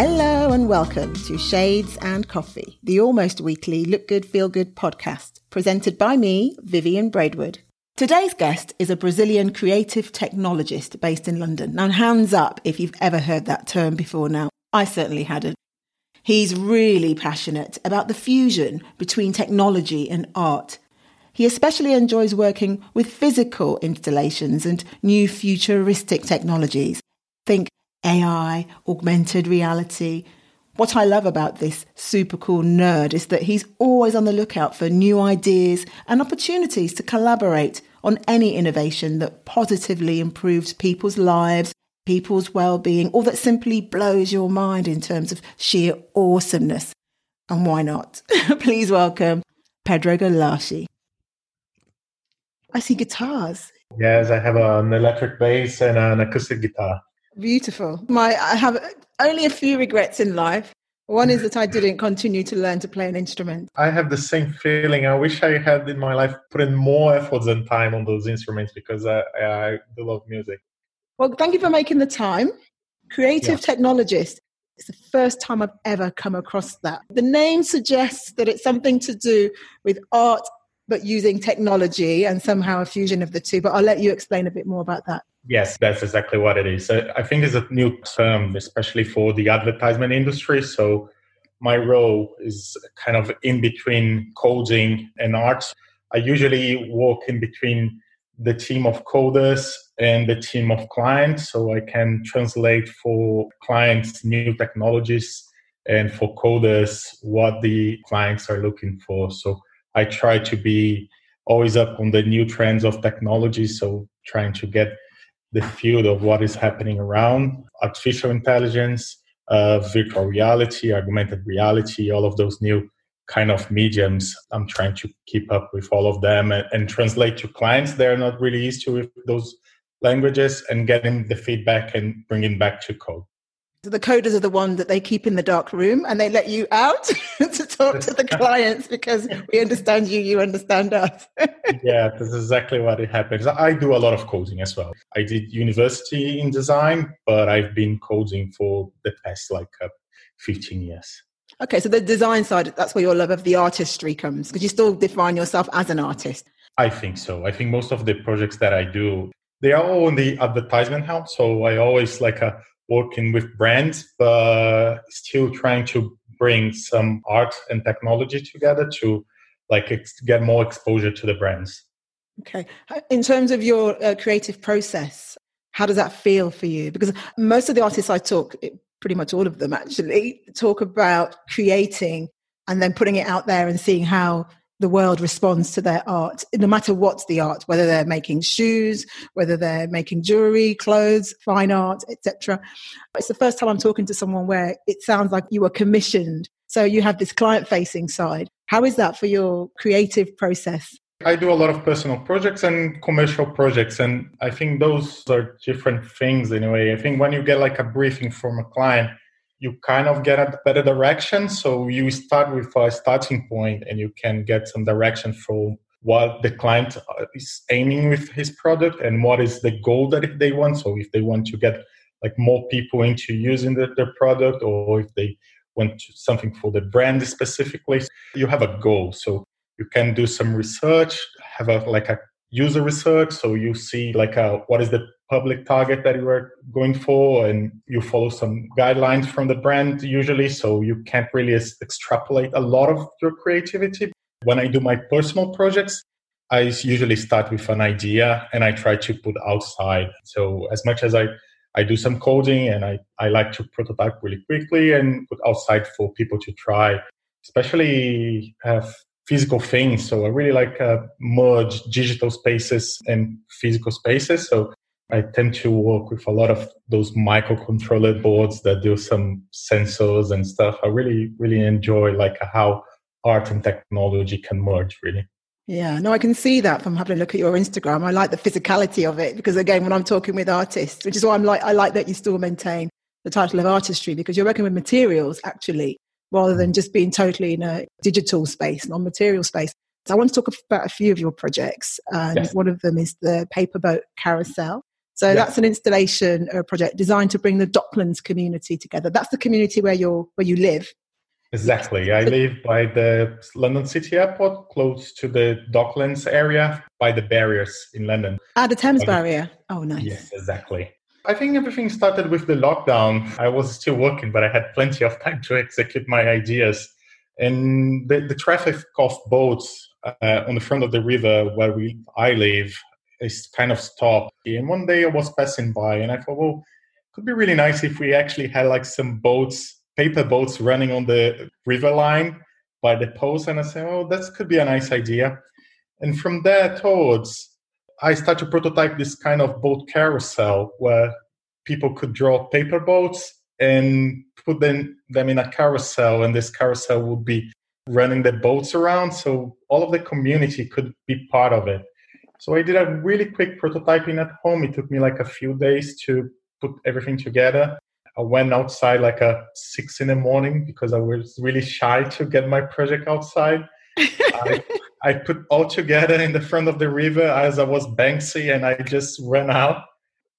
Hello and welcome to Shades and Coffee, the almost weekly Look Good, Feel Good podcast, presented by me, Vivian Braidwood. Today's guest is a Brazilian creative technologist based in London. Now, hands up if you've ever heard that term before now. I certainly hadn't. He's really passionate about the fusion between technology and art. He especially enjoys working with physical installations and new futuristic technologies. Think AI, augmented reality. What I love about this super cool nerd is that he's always on the lookout for new ideas and opportunities to collaborate on any innovation that positively improves people's lives, people's well-being, or that simply blows your mind in terms of sheer awesomeness. And why not? Please welcome Pedro Galassi. I see guitars. Yes, I have an electric bass and an acoustic guitar. Beautiful. My I have only a few regrets in life. One is that I didn't continue to learn to play an instrument. I have the same feeling. I wish I had in my life put in more efforts and time on those instruments because I, I do love music. Well, thank you for making the time. Creative yeah. technologist. It's the first time I've ever come across that. The name suggests that it's something to do with art, but using technology and somehow a fusion of the two. But I'll let you explain a bit more about that. Yes, that's exactly what it is. I think it's a new term, especially for the advertisement industry. So my role is kind of in between coding and art. I usually work in between the team of coders and the team of clients so I can translate for clients new technologies and for coders what the clients are looking for. So I try to be always up on the new trends of technology. So trying to get the field of what is happening around artificial intelligence, uh, virtual reality, augmented reality, all of those new kind of mediums. I'm trying to keep up with all of them and, and translate to clients. They're not really used to those languages and getting the feedback and bringing back to code. So the coders are the one that they keep in the dark room and they let you out to talk to the clients because we understand you, you understand us. yeah, that's exactly what it happens. I do a lot of coding as well. I did university in design, but I've been coding for the past like uh, 15 years. Okay, so the design side, that's where your love of the artistry comes because you still define yourself as an artist. I think so. I think most of the projects that I do, they are all in the advertisement house. So I always like a uh, working with brands, but still trying to bring some art and technology together to like ex- get more exposure to the brands. Okay. In terms of your uh, creative process, how does that feel for you? Because most of the artists I talk, pretty much all of them actually, talk about creating and then putting it out there and seeing how the world responds to their art, no matter what's the art, whether they're making shoes, whether they're making jewelry, clothes, fine art, etc. It's the first time I'm talking to someone where it sounds like you were commissioned. So you have this client facing side. How is that for your creative process? I do a lot of personal projects and commercial projects, and I think those are different things in a way. I think when you get like a briefing from a client, you kind of get a better direction. So you start with a starting point and you can get some direction from what the client uh, is aiming with his product and what is the goal that they want. So if they want to get like more people into using the, their product or if they want something for the brand specifically, you have a goal. So you can do some research, have a like a user research. So you see like a, what is the public target that you are going for and you follow some guidelines from the brand usually so you can't really extrapolate a lot of your creativity. When i do my personal projects i usually start with an idea and i try to put outside. So as much as i i do some coding and i, I like to prototype really quickly and put outside for people to try especially have physical things. So i really like uh, merge digital spaces and physical spaces. So I tend to work with a lot of those microcontroller boards that do some sensors and stuff. I really, really enjoy like how art and technology can merge really. Yeah, no, I can see that from having a look at your Instagram. I like the physicality of it because again, when I'm talking with artists, which is why I'm like, I like that you still maintain the title of artistry because you're working with materials actually, rather than just being totally in a digital space, non-material space. So I want to talk about a few of your projects. And yes. one of them is the paper boat carousel. So yeah. that's an installation uh, project designed to bring the Docklands community together. That's the community where you're where you live. Exactly. I live by the London City Airport, close to the Docklands area, by the barriers in London. Ah, the Thames Barrier. Oh, nice. Yes, exactly. I think everything started with the lockdown. I was still working, but I had plenty of time to execute my ideas. And the, the traffic of boats uh, on the front of the river where we I live is kind of stopped. And one day I was passing by, and I thought, well, it could be really nice if we actually had like some boats paper boats running on the river line by the post. And I said, oh, that could be a nice idea. And from there towards, I started to prototype this kind of boat carousel where people could draw paper boats and put them, them in a carousel, and this carousel would be running the boats around so all of the community could be part of it. So I did a really quick prototyping at home. It took me like a few days to put everything together. I went outside like a six in the morning because I was really shy to get my project outside. I, I, put all together in the front of the river as I was Banksy and I just ran out.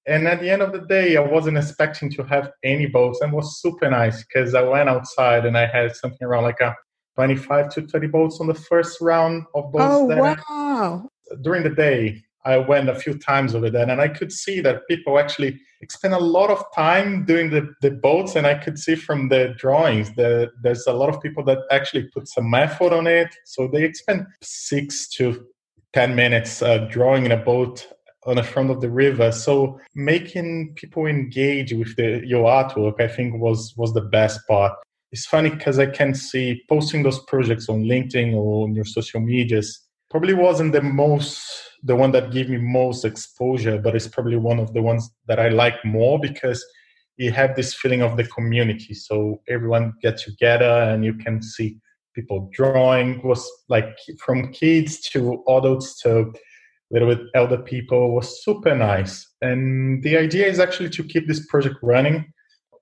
And at the end of the day, I wasn't expecting to have any boats and was super nice because I went outside and I had something around like a 25 to 30 boats on the first round of boats. Oh, wow. During the day, I went a few times over there and I could see that people actually spend a lot of time doing the, the boats. And I could see from the drawings that there's a lot of people that actually put some effort on it. So they spend six to 10 minutes uh, drawing in a boat on the front of the river. So making people engage with the, your artwork, I think was, was the best part. It's funny because I can see posting those projects on LinkedIn or on your social medias probably wasn't the most the one that gave me most exposure, but it's probably one of the ones that I like more because you have this feeling of the community. So everyone gets together and you can see people drawing was like from kids to adults to a little bit elder people was super nice. And the idea is actually to keep this project running.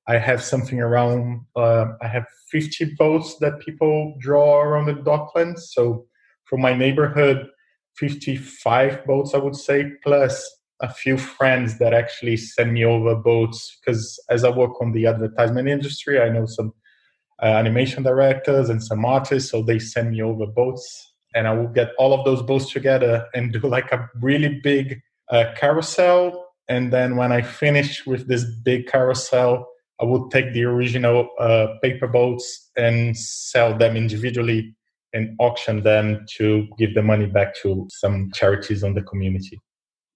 I have something around, uh, I have 50 boats that people draw around the docklands. So from my neighborhood, 55 boats, I would say, plus a few friends that actually send me over boats because as I work on the advertisement industry, I know some uh, animation directors and some artists, so they send me over boats, and I will get all of those boats together and do like a really big uh, carousel. And then when I finish with this big carousel, I would take the original uh, paper boats and sell them individually and auction them to give the money back to some charities on the community.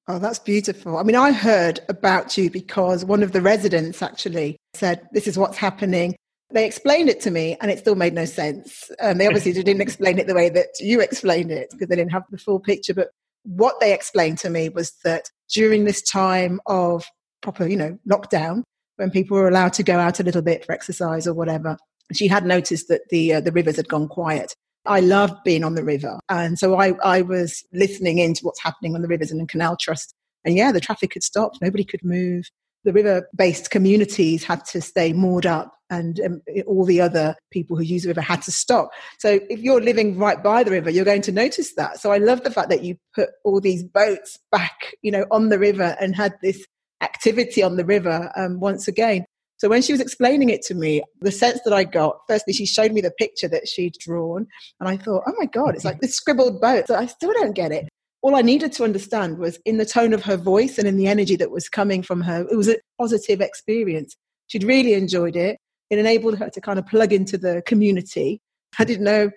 Oh, that's beautiful. I mean, I heard about you because one of the residents actually said, This is what's happening. They explained it to me and it still made no sense. Um, they obviously didn't explain it the way that you explained it because they didn't have the full picture. But what they explained to me was that during this time of proper, you know, lockdown, when people were allowed to go out a little bit for exercise or whatever, she had noticed that the uh, the rivers had gone quiet I love being on the river. And so I, I was listening into what's happening on the rivers and in Canal Trust. And yeah, the traffic had stopped. Nobody could move. The river based communities had to stay moored up, and um, all the other people who use the river had to stop. So, if you're living right by the river, you're going to notice that. So, I love the fact that you put all these boats back, you know, on the river and had this activity on the river um, once again. So when she was explaining it to me, the sense that I got, firstly, she showed me the picture that she'd drawn, and I thought, oh my God, it's like this scribbled boat. So I still don't get it. All I needed to understand was in the tone of her voice and in the energy that was coming from her. It was a positive experience. She'd really enjoyed it. It enabled her to kind of plug into the community. I didn't know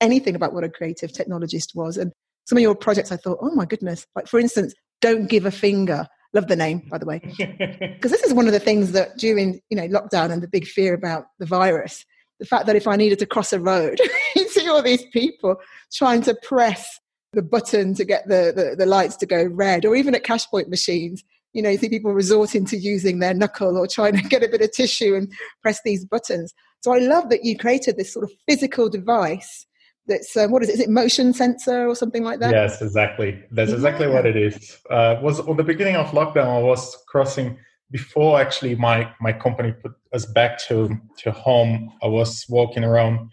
anything about what a creative technologist was. And some of your projects, I thought, oh my goodness. Like, for instance, Don't Give a Finger Love the name, by the way, because this is one of the things that during you know lockdown and the big fear about the virus, the fact that if I needed to cross a road, you see all these people trying to press the button to get the, the, the lights to go red, or even at cash point machines, you know, you see people resorting to using their knuckle or trying to get a bit of tissue and press these buttons. So I love that you created this sort of physical device that's um, what is it? Is it motion sensor or something like that? Yes, exactly. That's exactly yeah. what it is. Uh, was on the beginning of lockdown. I was crossing before actually my my company put us back to to home. I was walking around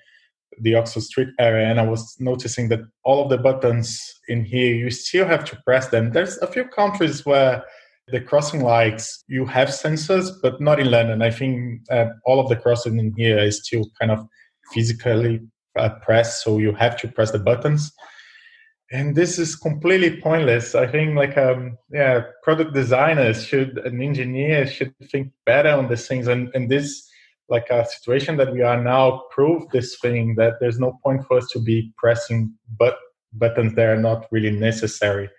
the Oxford Street area, and I was noticing that all of the buttons in here you still have to press them. There's a few countries where The crossing lights, you have sensors, but not in London. I think uh, all of the crossing in here is still kind of physically uh, pressed, so you have to press the buttons. And this is completely pointless. I think, like, um, yeah, product designers should, an engineer should think better on these things. And, and this, like, a situation that we are now prove this thing that there's no point for us to be pressing but buttons that are not really necessary.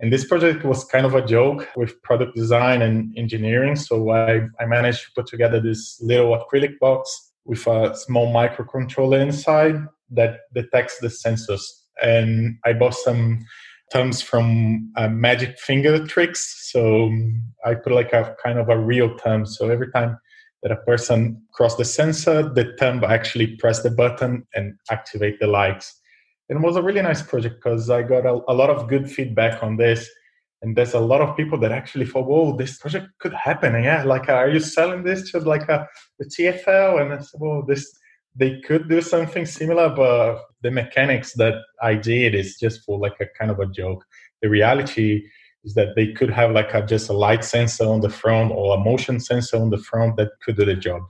And this project was kind of a joke with product design and engineering. So I, I managed to put together this little acrylic box with a small microcontroller inside that detects the sensors. And I bought some thumbs from uh, Magic Finger Tricks. So I put like a kind of a real thumb. So every time that a person crossed the sensor, the thumb actually press the button and activate the lights And it was a really nice project because I got a, a, lot of good feedback on this. And there's a lot of people that actually thought, whoa, this project could happen. And yeah, like, are you selling this to like a, the TFL? And I said, well, this, they could do something similar, but the mechanics that I did is just for like a kind of a joke. The reality is that they could have like a, just a light sensor on the front or a motion sensor on the front that could do the job.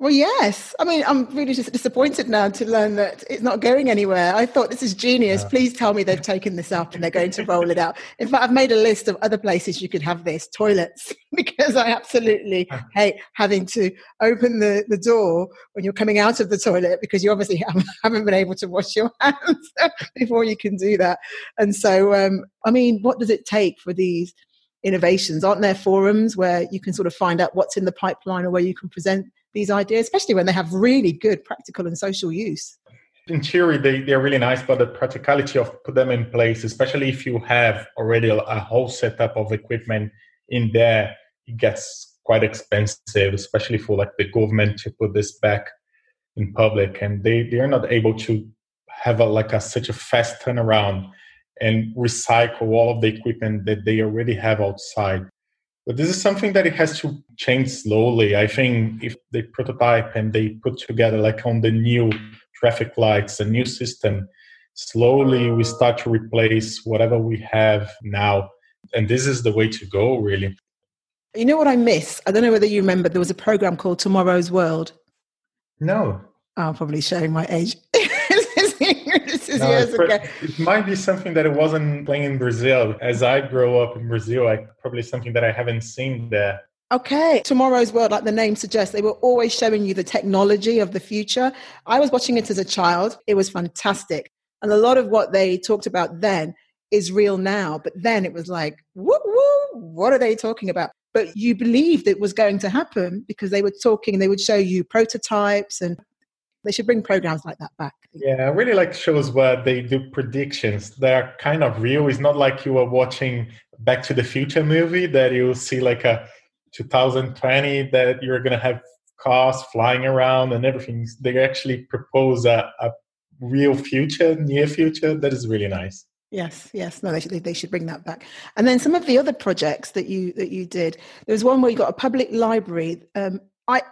Well, yes. I mean, I'm really just disappointed now to learn that it's not going anywhere. I thought this is genius. Please tell me they've taken this up and they're going to roll it out. In fact, I've made a list of other places you could have this toilets because I absolutely hate having to open the, the door when you're coming out of the toilet because you obviously haven't been able to wash your hands before you can do that. And so, um, I mean, what does it take for these innovations? Aren't there forums where you can sort of find out what's in the pipeline or where you can present? These ideas, especially when they have really good practical and social use. In theory, they, they're really nice, but the practicality of put them in place, especially if you have already a whole setup of equipment in there, it gets quite expensive, especially for like the government to put this back in public. And they, they are not able to have a, like a, such a fast turnaround and recycle all of the equipment that they already have outside. But this is something that it has to change slowly. I think if they prototype and they put together like on the new traffic lights, a new system, slowly we start to replace whatever we have now. And this is the way to go, really. You know what I miss? I don't know whether you remember there was a program called Tomorrow's World. No. I'm probably showing my age. No, years ago. It might be something that it wasn't playing in Brazil. As I grow up in Brazil, I probably something that I haven't seen there. Okay, tomorrow's world, like the name suggests, they were always showing you the technology of the future. I was watching it as a child. It was fantastic. And a lot of what they talked about then is real now. But then it was like, woo woo, what are they talking about? But you believed it was going to happen because they were talking, they would show you prototypes and they should bring programs like that back. Yeah, I really like shows where they do predictions They're kind of real. It's not like you are watching Back to the Future movie that you see like a 2020 that you're going to have cars flying around and everything. They actually propose a, a real future, near future. That is really nice. Yes, yes. No, they should they should bring that back. And then some of the other projects that you that you did. There was one where you got a public library. Um, I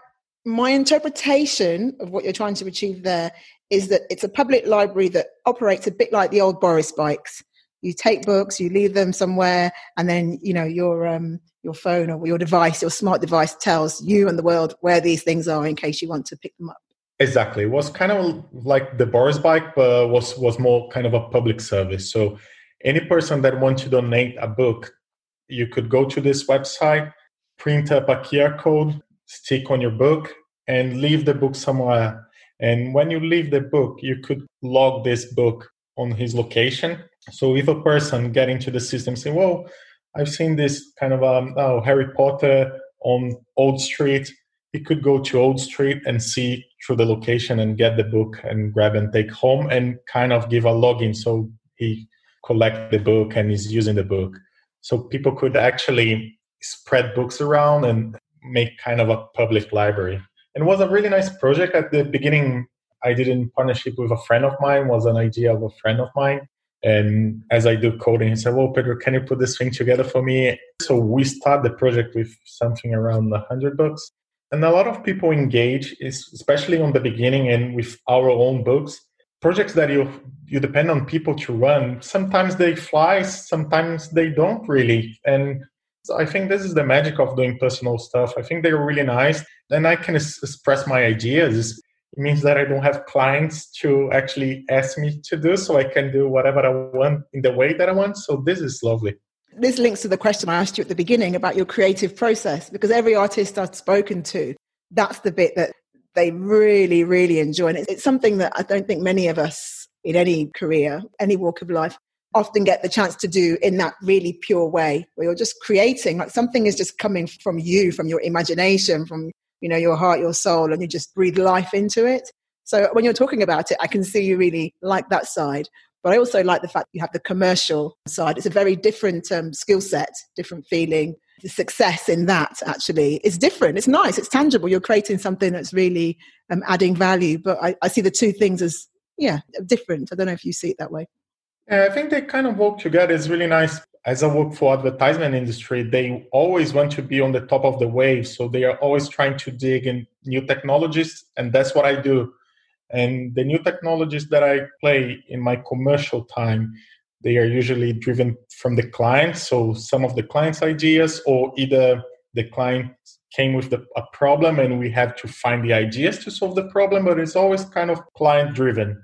my interpretation of what you're trying to achieve there is that it's a public library that operates a bit like the old Boris bikes. You take books, you leave them somewhere, and then you know your um, your phone or your device, your smart device, tells you and the world where these things are in case you want to pick them up. Exactly, it was kind of like the Boris bike, but was was more kind of a public service. So any person that wants to donate a book, you could go to this website, print up a QR code, stick on your book and leave the book somewhere. And when you leave the book, you could log this book on his location. So if a person get into the system say, "Well, I've seen this kind of um, oh Harry Potter on Old Street," he could go to Old Street and see through the location and get the book and grab and take home and kind of give a login so he collect the book and is using the book. So people could actually spread books around and make kind of a public library. And it was a really nice project at the beginning. I did in partnership with a friend of mine, was an idea of a friend of mine. And as I do coding, he said, Well, Pedro, can you put this thing together for me? So we start the project with something around 100 books. And a lot of people engage, especially on the beginning and with our own books. Projects that you you depend on people to run. Sometimes they fly, sometimes they don't really. And I think this is the magic of doing personal stuff. I think they're really nice. Then I can express my ideas. It means that I don't have clients to actually ask me to do, so I can do whatever I want in the way that I want. So this is lovely. This links to the question I asked you at the beginning about your creative process, because every artist I've spoken to, that's the bit that they really, really enjoy. And it's something that I don't think many of us in any career, any walk of life, often get the chance to do in that really pure way where you're just creating like something is just coming from you from your imagination from you know your heart your soul and you just breathe life into it. So when you're talking about it i can see you really like that side but i also like the fact you have the commercial side. It's a very different um, skill set different feeling. The success in that actually is different. It's nice. It's tangible. You're creating something that's really um, adding value but I, I see the two things as yeah different. I don't know if you see it that way yeah, I think they kind of work together. It's really nice. As I work for advertisement industry, they always want to be on the top of the wave. So they are always trying to dig in new technologies, and that's what I do. And the new technologies that I play in my commercial time, they are usually driven from the client. So some of the client's ideas, or either the client came with the, a problem and we have to find the ideas to solve the problem, but it's always kind of client driven.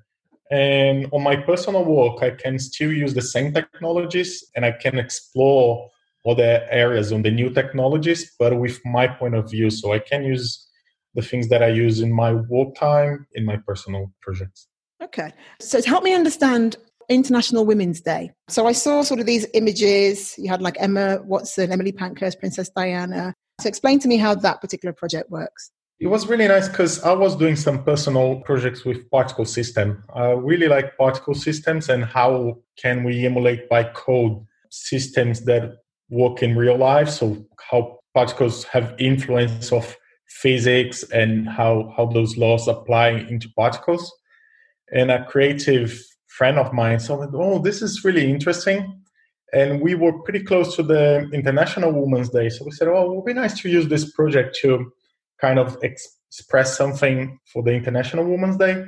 And on my personal work, I can still use the same technologies and I can explore other areas on the new technologies, but with my point of view. So I can use the things that I use in my work time in my personal projects. Okay. So to help me understand International Women's Day. So I saw sort of these images. You had like Emma Watson, Emily Pankhurst, Princess Diana. So explain to me how that particular project works. It was really nice because I was doing some personal projects with particle system. I really like particle systems and how can we emulate by code systems that work in real life. So how particles have influence of physics and how, how those laws apply into particles. And a creative friend of mine said, oh, this is really interesting. And we were pretty close to the International Women's Day. So we said, oh, it would be nice to use this project to kind of express something for the International Women's Day.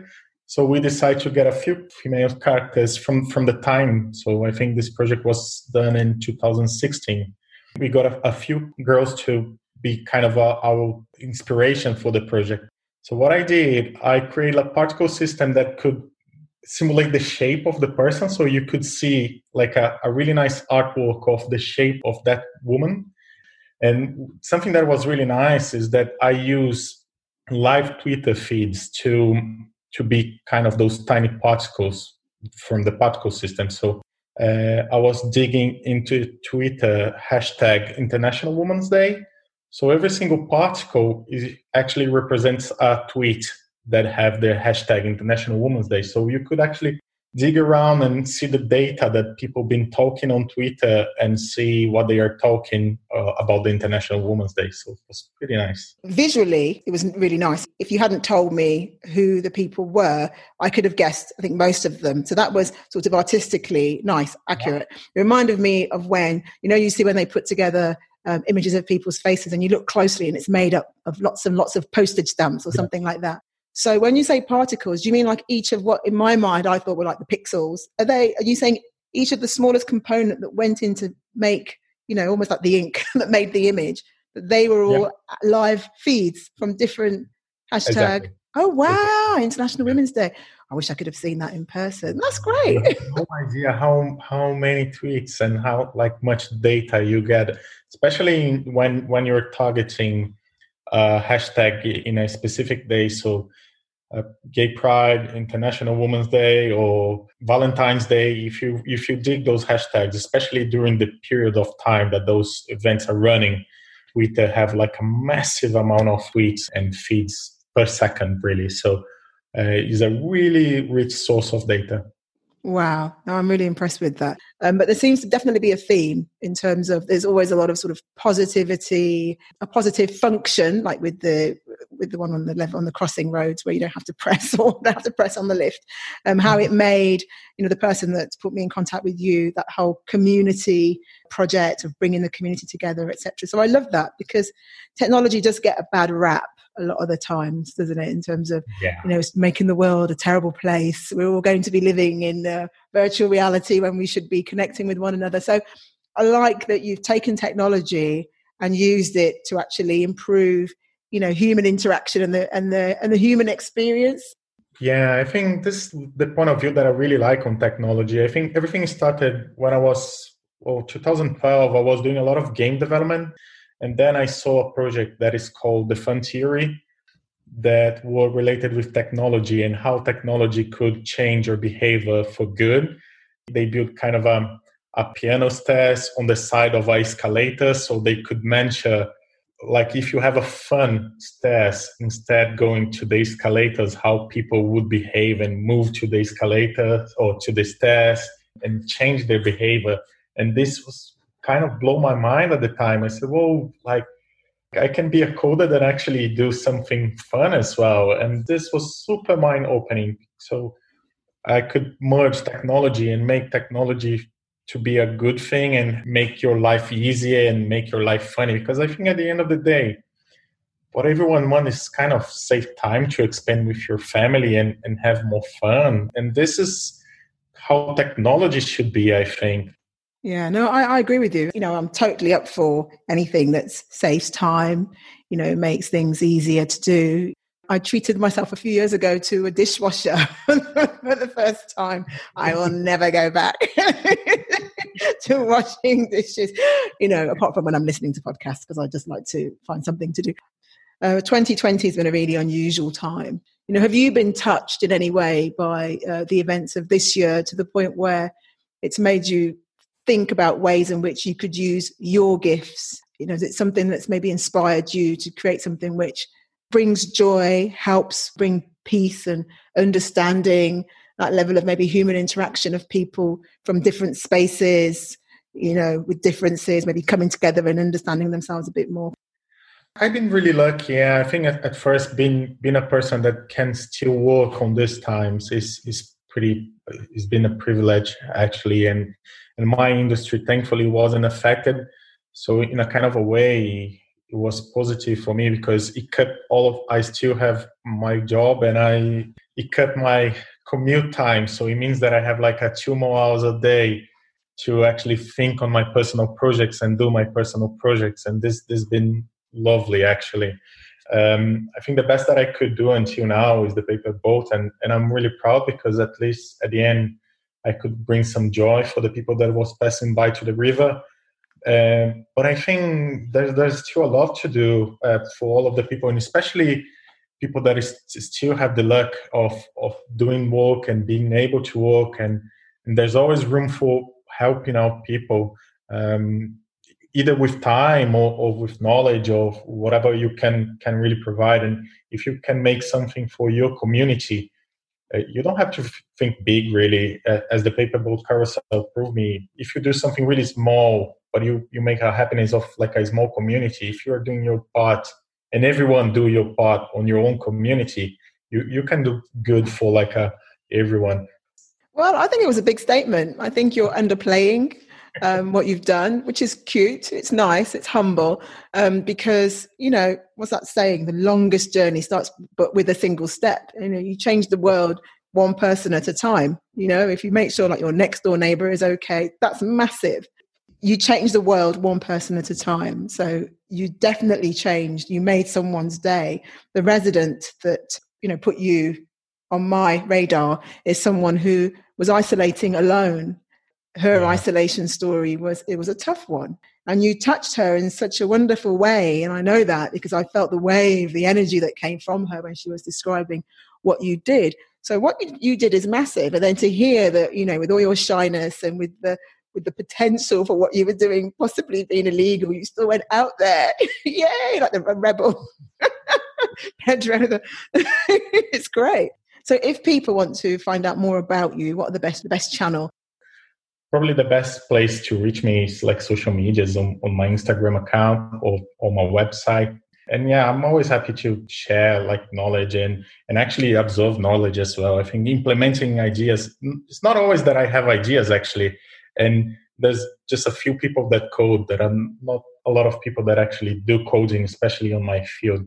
So we decided to get a few female characters from, from the time. So I think this project was done in 2016. We got a, a few girls to be kind of a, our inspiration for the project. So what I did, I created a particle system that could simulate the shape of the person. So you could see like a, a really nice artwork of the shape of that woman and something that was really nice is that I use live Twitter feeds to to be kind of those tiny particles from the particle system. So uh, I was digging into Twitter hashtag International Women's Day. So every single particle is actually represents a tweet that have the hashtag International Women's Day. So you could actually dig around and see the data that people been talking on Twitter and see what they are talking uh, about the International Women's Day. So it was pretty nice. Visually, it was really nice. If you hadn't told me who the people were, I could have guessed, I think, most of them. So that was sort of artistically nice, accurate. Yeah. It reminded me of when, you know, you see when they put together um, images of people's faces and you look closely and it's made up of lots and lots of postage stamps or something like that. So when you say particles, do you mean like each of what in my mind I thought were like the pixels? Are they are you saying each of the smallest component that went into make, you know, almost like the ink that made the image, that they were all yeah. live feeds from different hashtag. Exactly. Oh wow, International Women's Day. I wish I could have seen that in person. That's great. no idea how how many tweets and how like much data you get, especially when when you're targeting uh, hashtag in a specific day. So, uh, Gay Pride, International Women's Day, or Valentine's Day. If you if you dig those hashtags, especially during the period of time that those events are running, we have like a massive amount of tweets and feeds per second, really. So, uh, it's a really rich source of data. Wow, no, I'm really impressed with that. Um, but there seems to definitely be a theme in terms of there's always a lot of sort of positivity, a positive function, like with the with the one on the level on the crossing roads where you don't have to press or don't have to press on the lift. Um, how it made you know the person that put me in contact with you that whole community project of bringing the community together, etc. So I love that because technology does get a bad rap a lot of the times, doesn't it? In terms of yeah. you know making the world a terrible place. We're all going to be living in uh, virtual reality when we should be connecting with one another. So I like that you've taken technology and used it to actually improve, you know, human interaction and the and the and the human experience. Yeah, I think this is the point of view that I really like on technology. I think everything started when I was well, 2012. I was doing a lot of game development, and then I saw a project that is called the Fun Theory that were related with technology and how technology could change your behavior for good. They built kind of a, a piano stairs on the side of an escalator so they could measure like if you have a fun stairs instead going to the escalators how people would behave and move to the escalator or to the stairs and change their behavior and this was kind of blow my mind at the time. I said well like i can be a coder that actually do something fun as well. And this was super mind opening so i could merge technology and make technology to be a good thing and make your life easier and make your life funny. Because i think at the end of the day what everyone wants is kind of save time to expend with your family and, and have more fun. And this is how technology should be i think yeah no I, I agree with you you know i'm totally up for anything that saves time you know makes things easier to do I treated myself a few years ago to a dishwasher for the first time. I will never go back to washing dishes, you know, apart from when I'm listening to podcasts because I just like to find something to do. Uh, 2020 has been a really unusual time. You know, have you been touched in any way by uh, the events of this year to the point where it's made you think about ways in which you could use your gifts? You know, is it something that's maybe inspired you to create something which brings joy, helps bring peace and understanding, that level of maybe human interaction of people from different spaces, you know, with differences, maybe coming together and understanding themselves a bit more. I've been really lucky. Yeah, I think at, at first being being a person that can still work on these times is is pretty. It's been a privilege actually, and and my industry thankfully wasn't affected. So in a kind of a way, it was positive for me because it cut all of i still have my job and i it cut my commute time. So it means that i have like a two more hours a day to actually think on my personal projects and do my personal projects. And this this been lovely actually. Um, i think the best that i could do until now is the paper boat. And, and i'm really proud because at least at the end i could bring some joy for the people that was passing by to the river um, but I think there's there's still a lot to do uh, for all of the people, and especially people that is, still have the luck of of doing work and being able to work, and, and there's always room for helping out people, um, either with time or, or with knowledge or whatever you can can really provide. And if you can make something for your community, you don't have to think big really uh, as the paperboat carousel proved me. If you do something really small but you you make a happiness of like a small community if you're doing your part and everyone do your part on your own community you you can do good for like a everyone. Well i think it was a big statement. I think you're underplaying um, what you've done, which is cute. It's nice. It's humble um, because you know what's that saying? The longest journey starts, but with a single step. You know, you change the world one person at a time. You know, if you make sure like your next door neighbor is okay, that's massive. You change the world one person at a time. So you definitely changed. You made someone's day. The resident that you know put you on my radar is someone who was isolating alone her yeah. isolation story was it was a tough one. And you touched her in such a wonderful way and i know that because i felt the wave the energy that came from her when she was describing what you did. So what you did is massive and then to hear that you know with all your shyness and with the with the potential for what you were doing possibly being illegal you still went out there. Yay like the rebel. It's great. So if people want to find out more about you what are the best the best channel probably the best place to reach me is like social medias on, on my Instagram account or on my website. And yeah, I'm always happy to share like knowledge and, and actually absorb knowledge as well. I think implementing ideas, it's not always that I have ideas actually. And there's just a few people that code that are not a lot of people that actually do coding, especially on my field.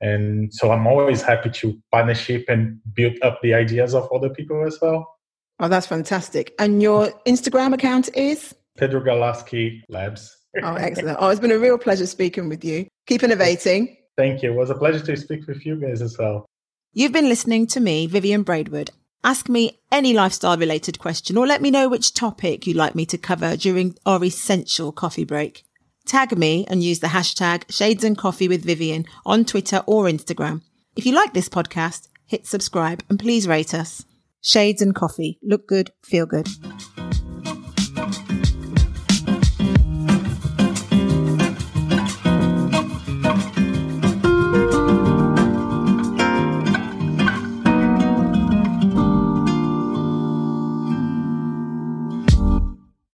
And so I'm always happy to partnership and build up the ideas of other people as well. Oh, that's fantastic. And your Instagram account is? Pedro Galaski Labs. oh, excellent. Oh, it's been a real pleasure speaking with you. Keep innovating. Thank you. It was a pleasure to speak with you guys as well. You've been listening to me, Vivian Braidwood. Ask me any lifestyle related question or let me know which topic you'd like me to cover during our essential coffee break. Tag me and use the hashtag Shades and Coffee with Vivian on Twitter or Instagram. If you like this podcast, hit subscribe and please rate us. Shades and Coffee. Look good, feel good.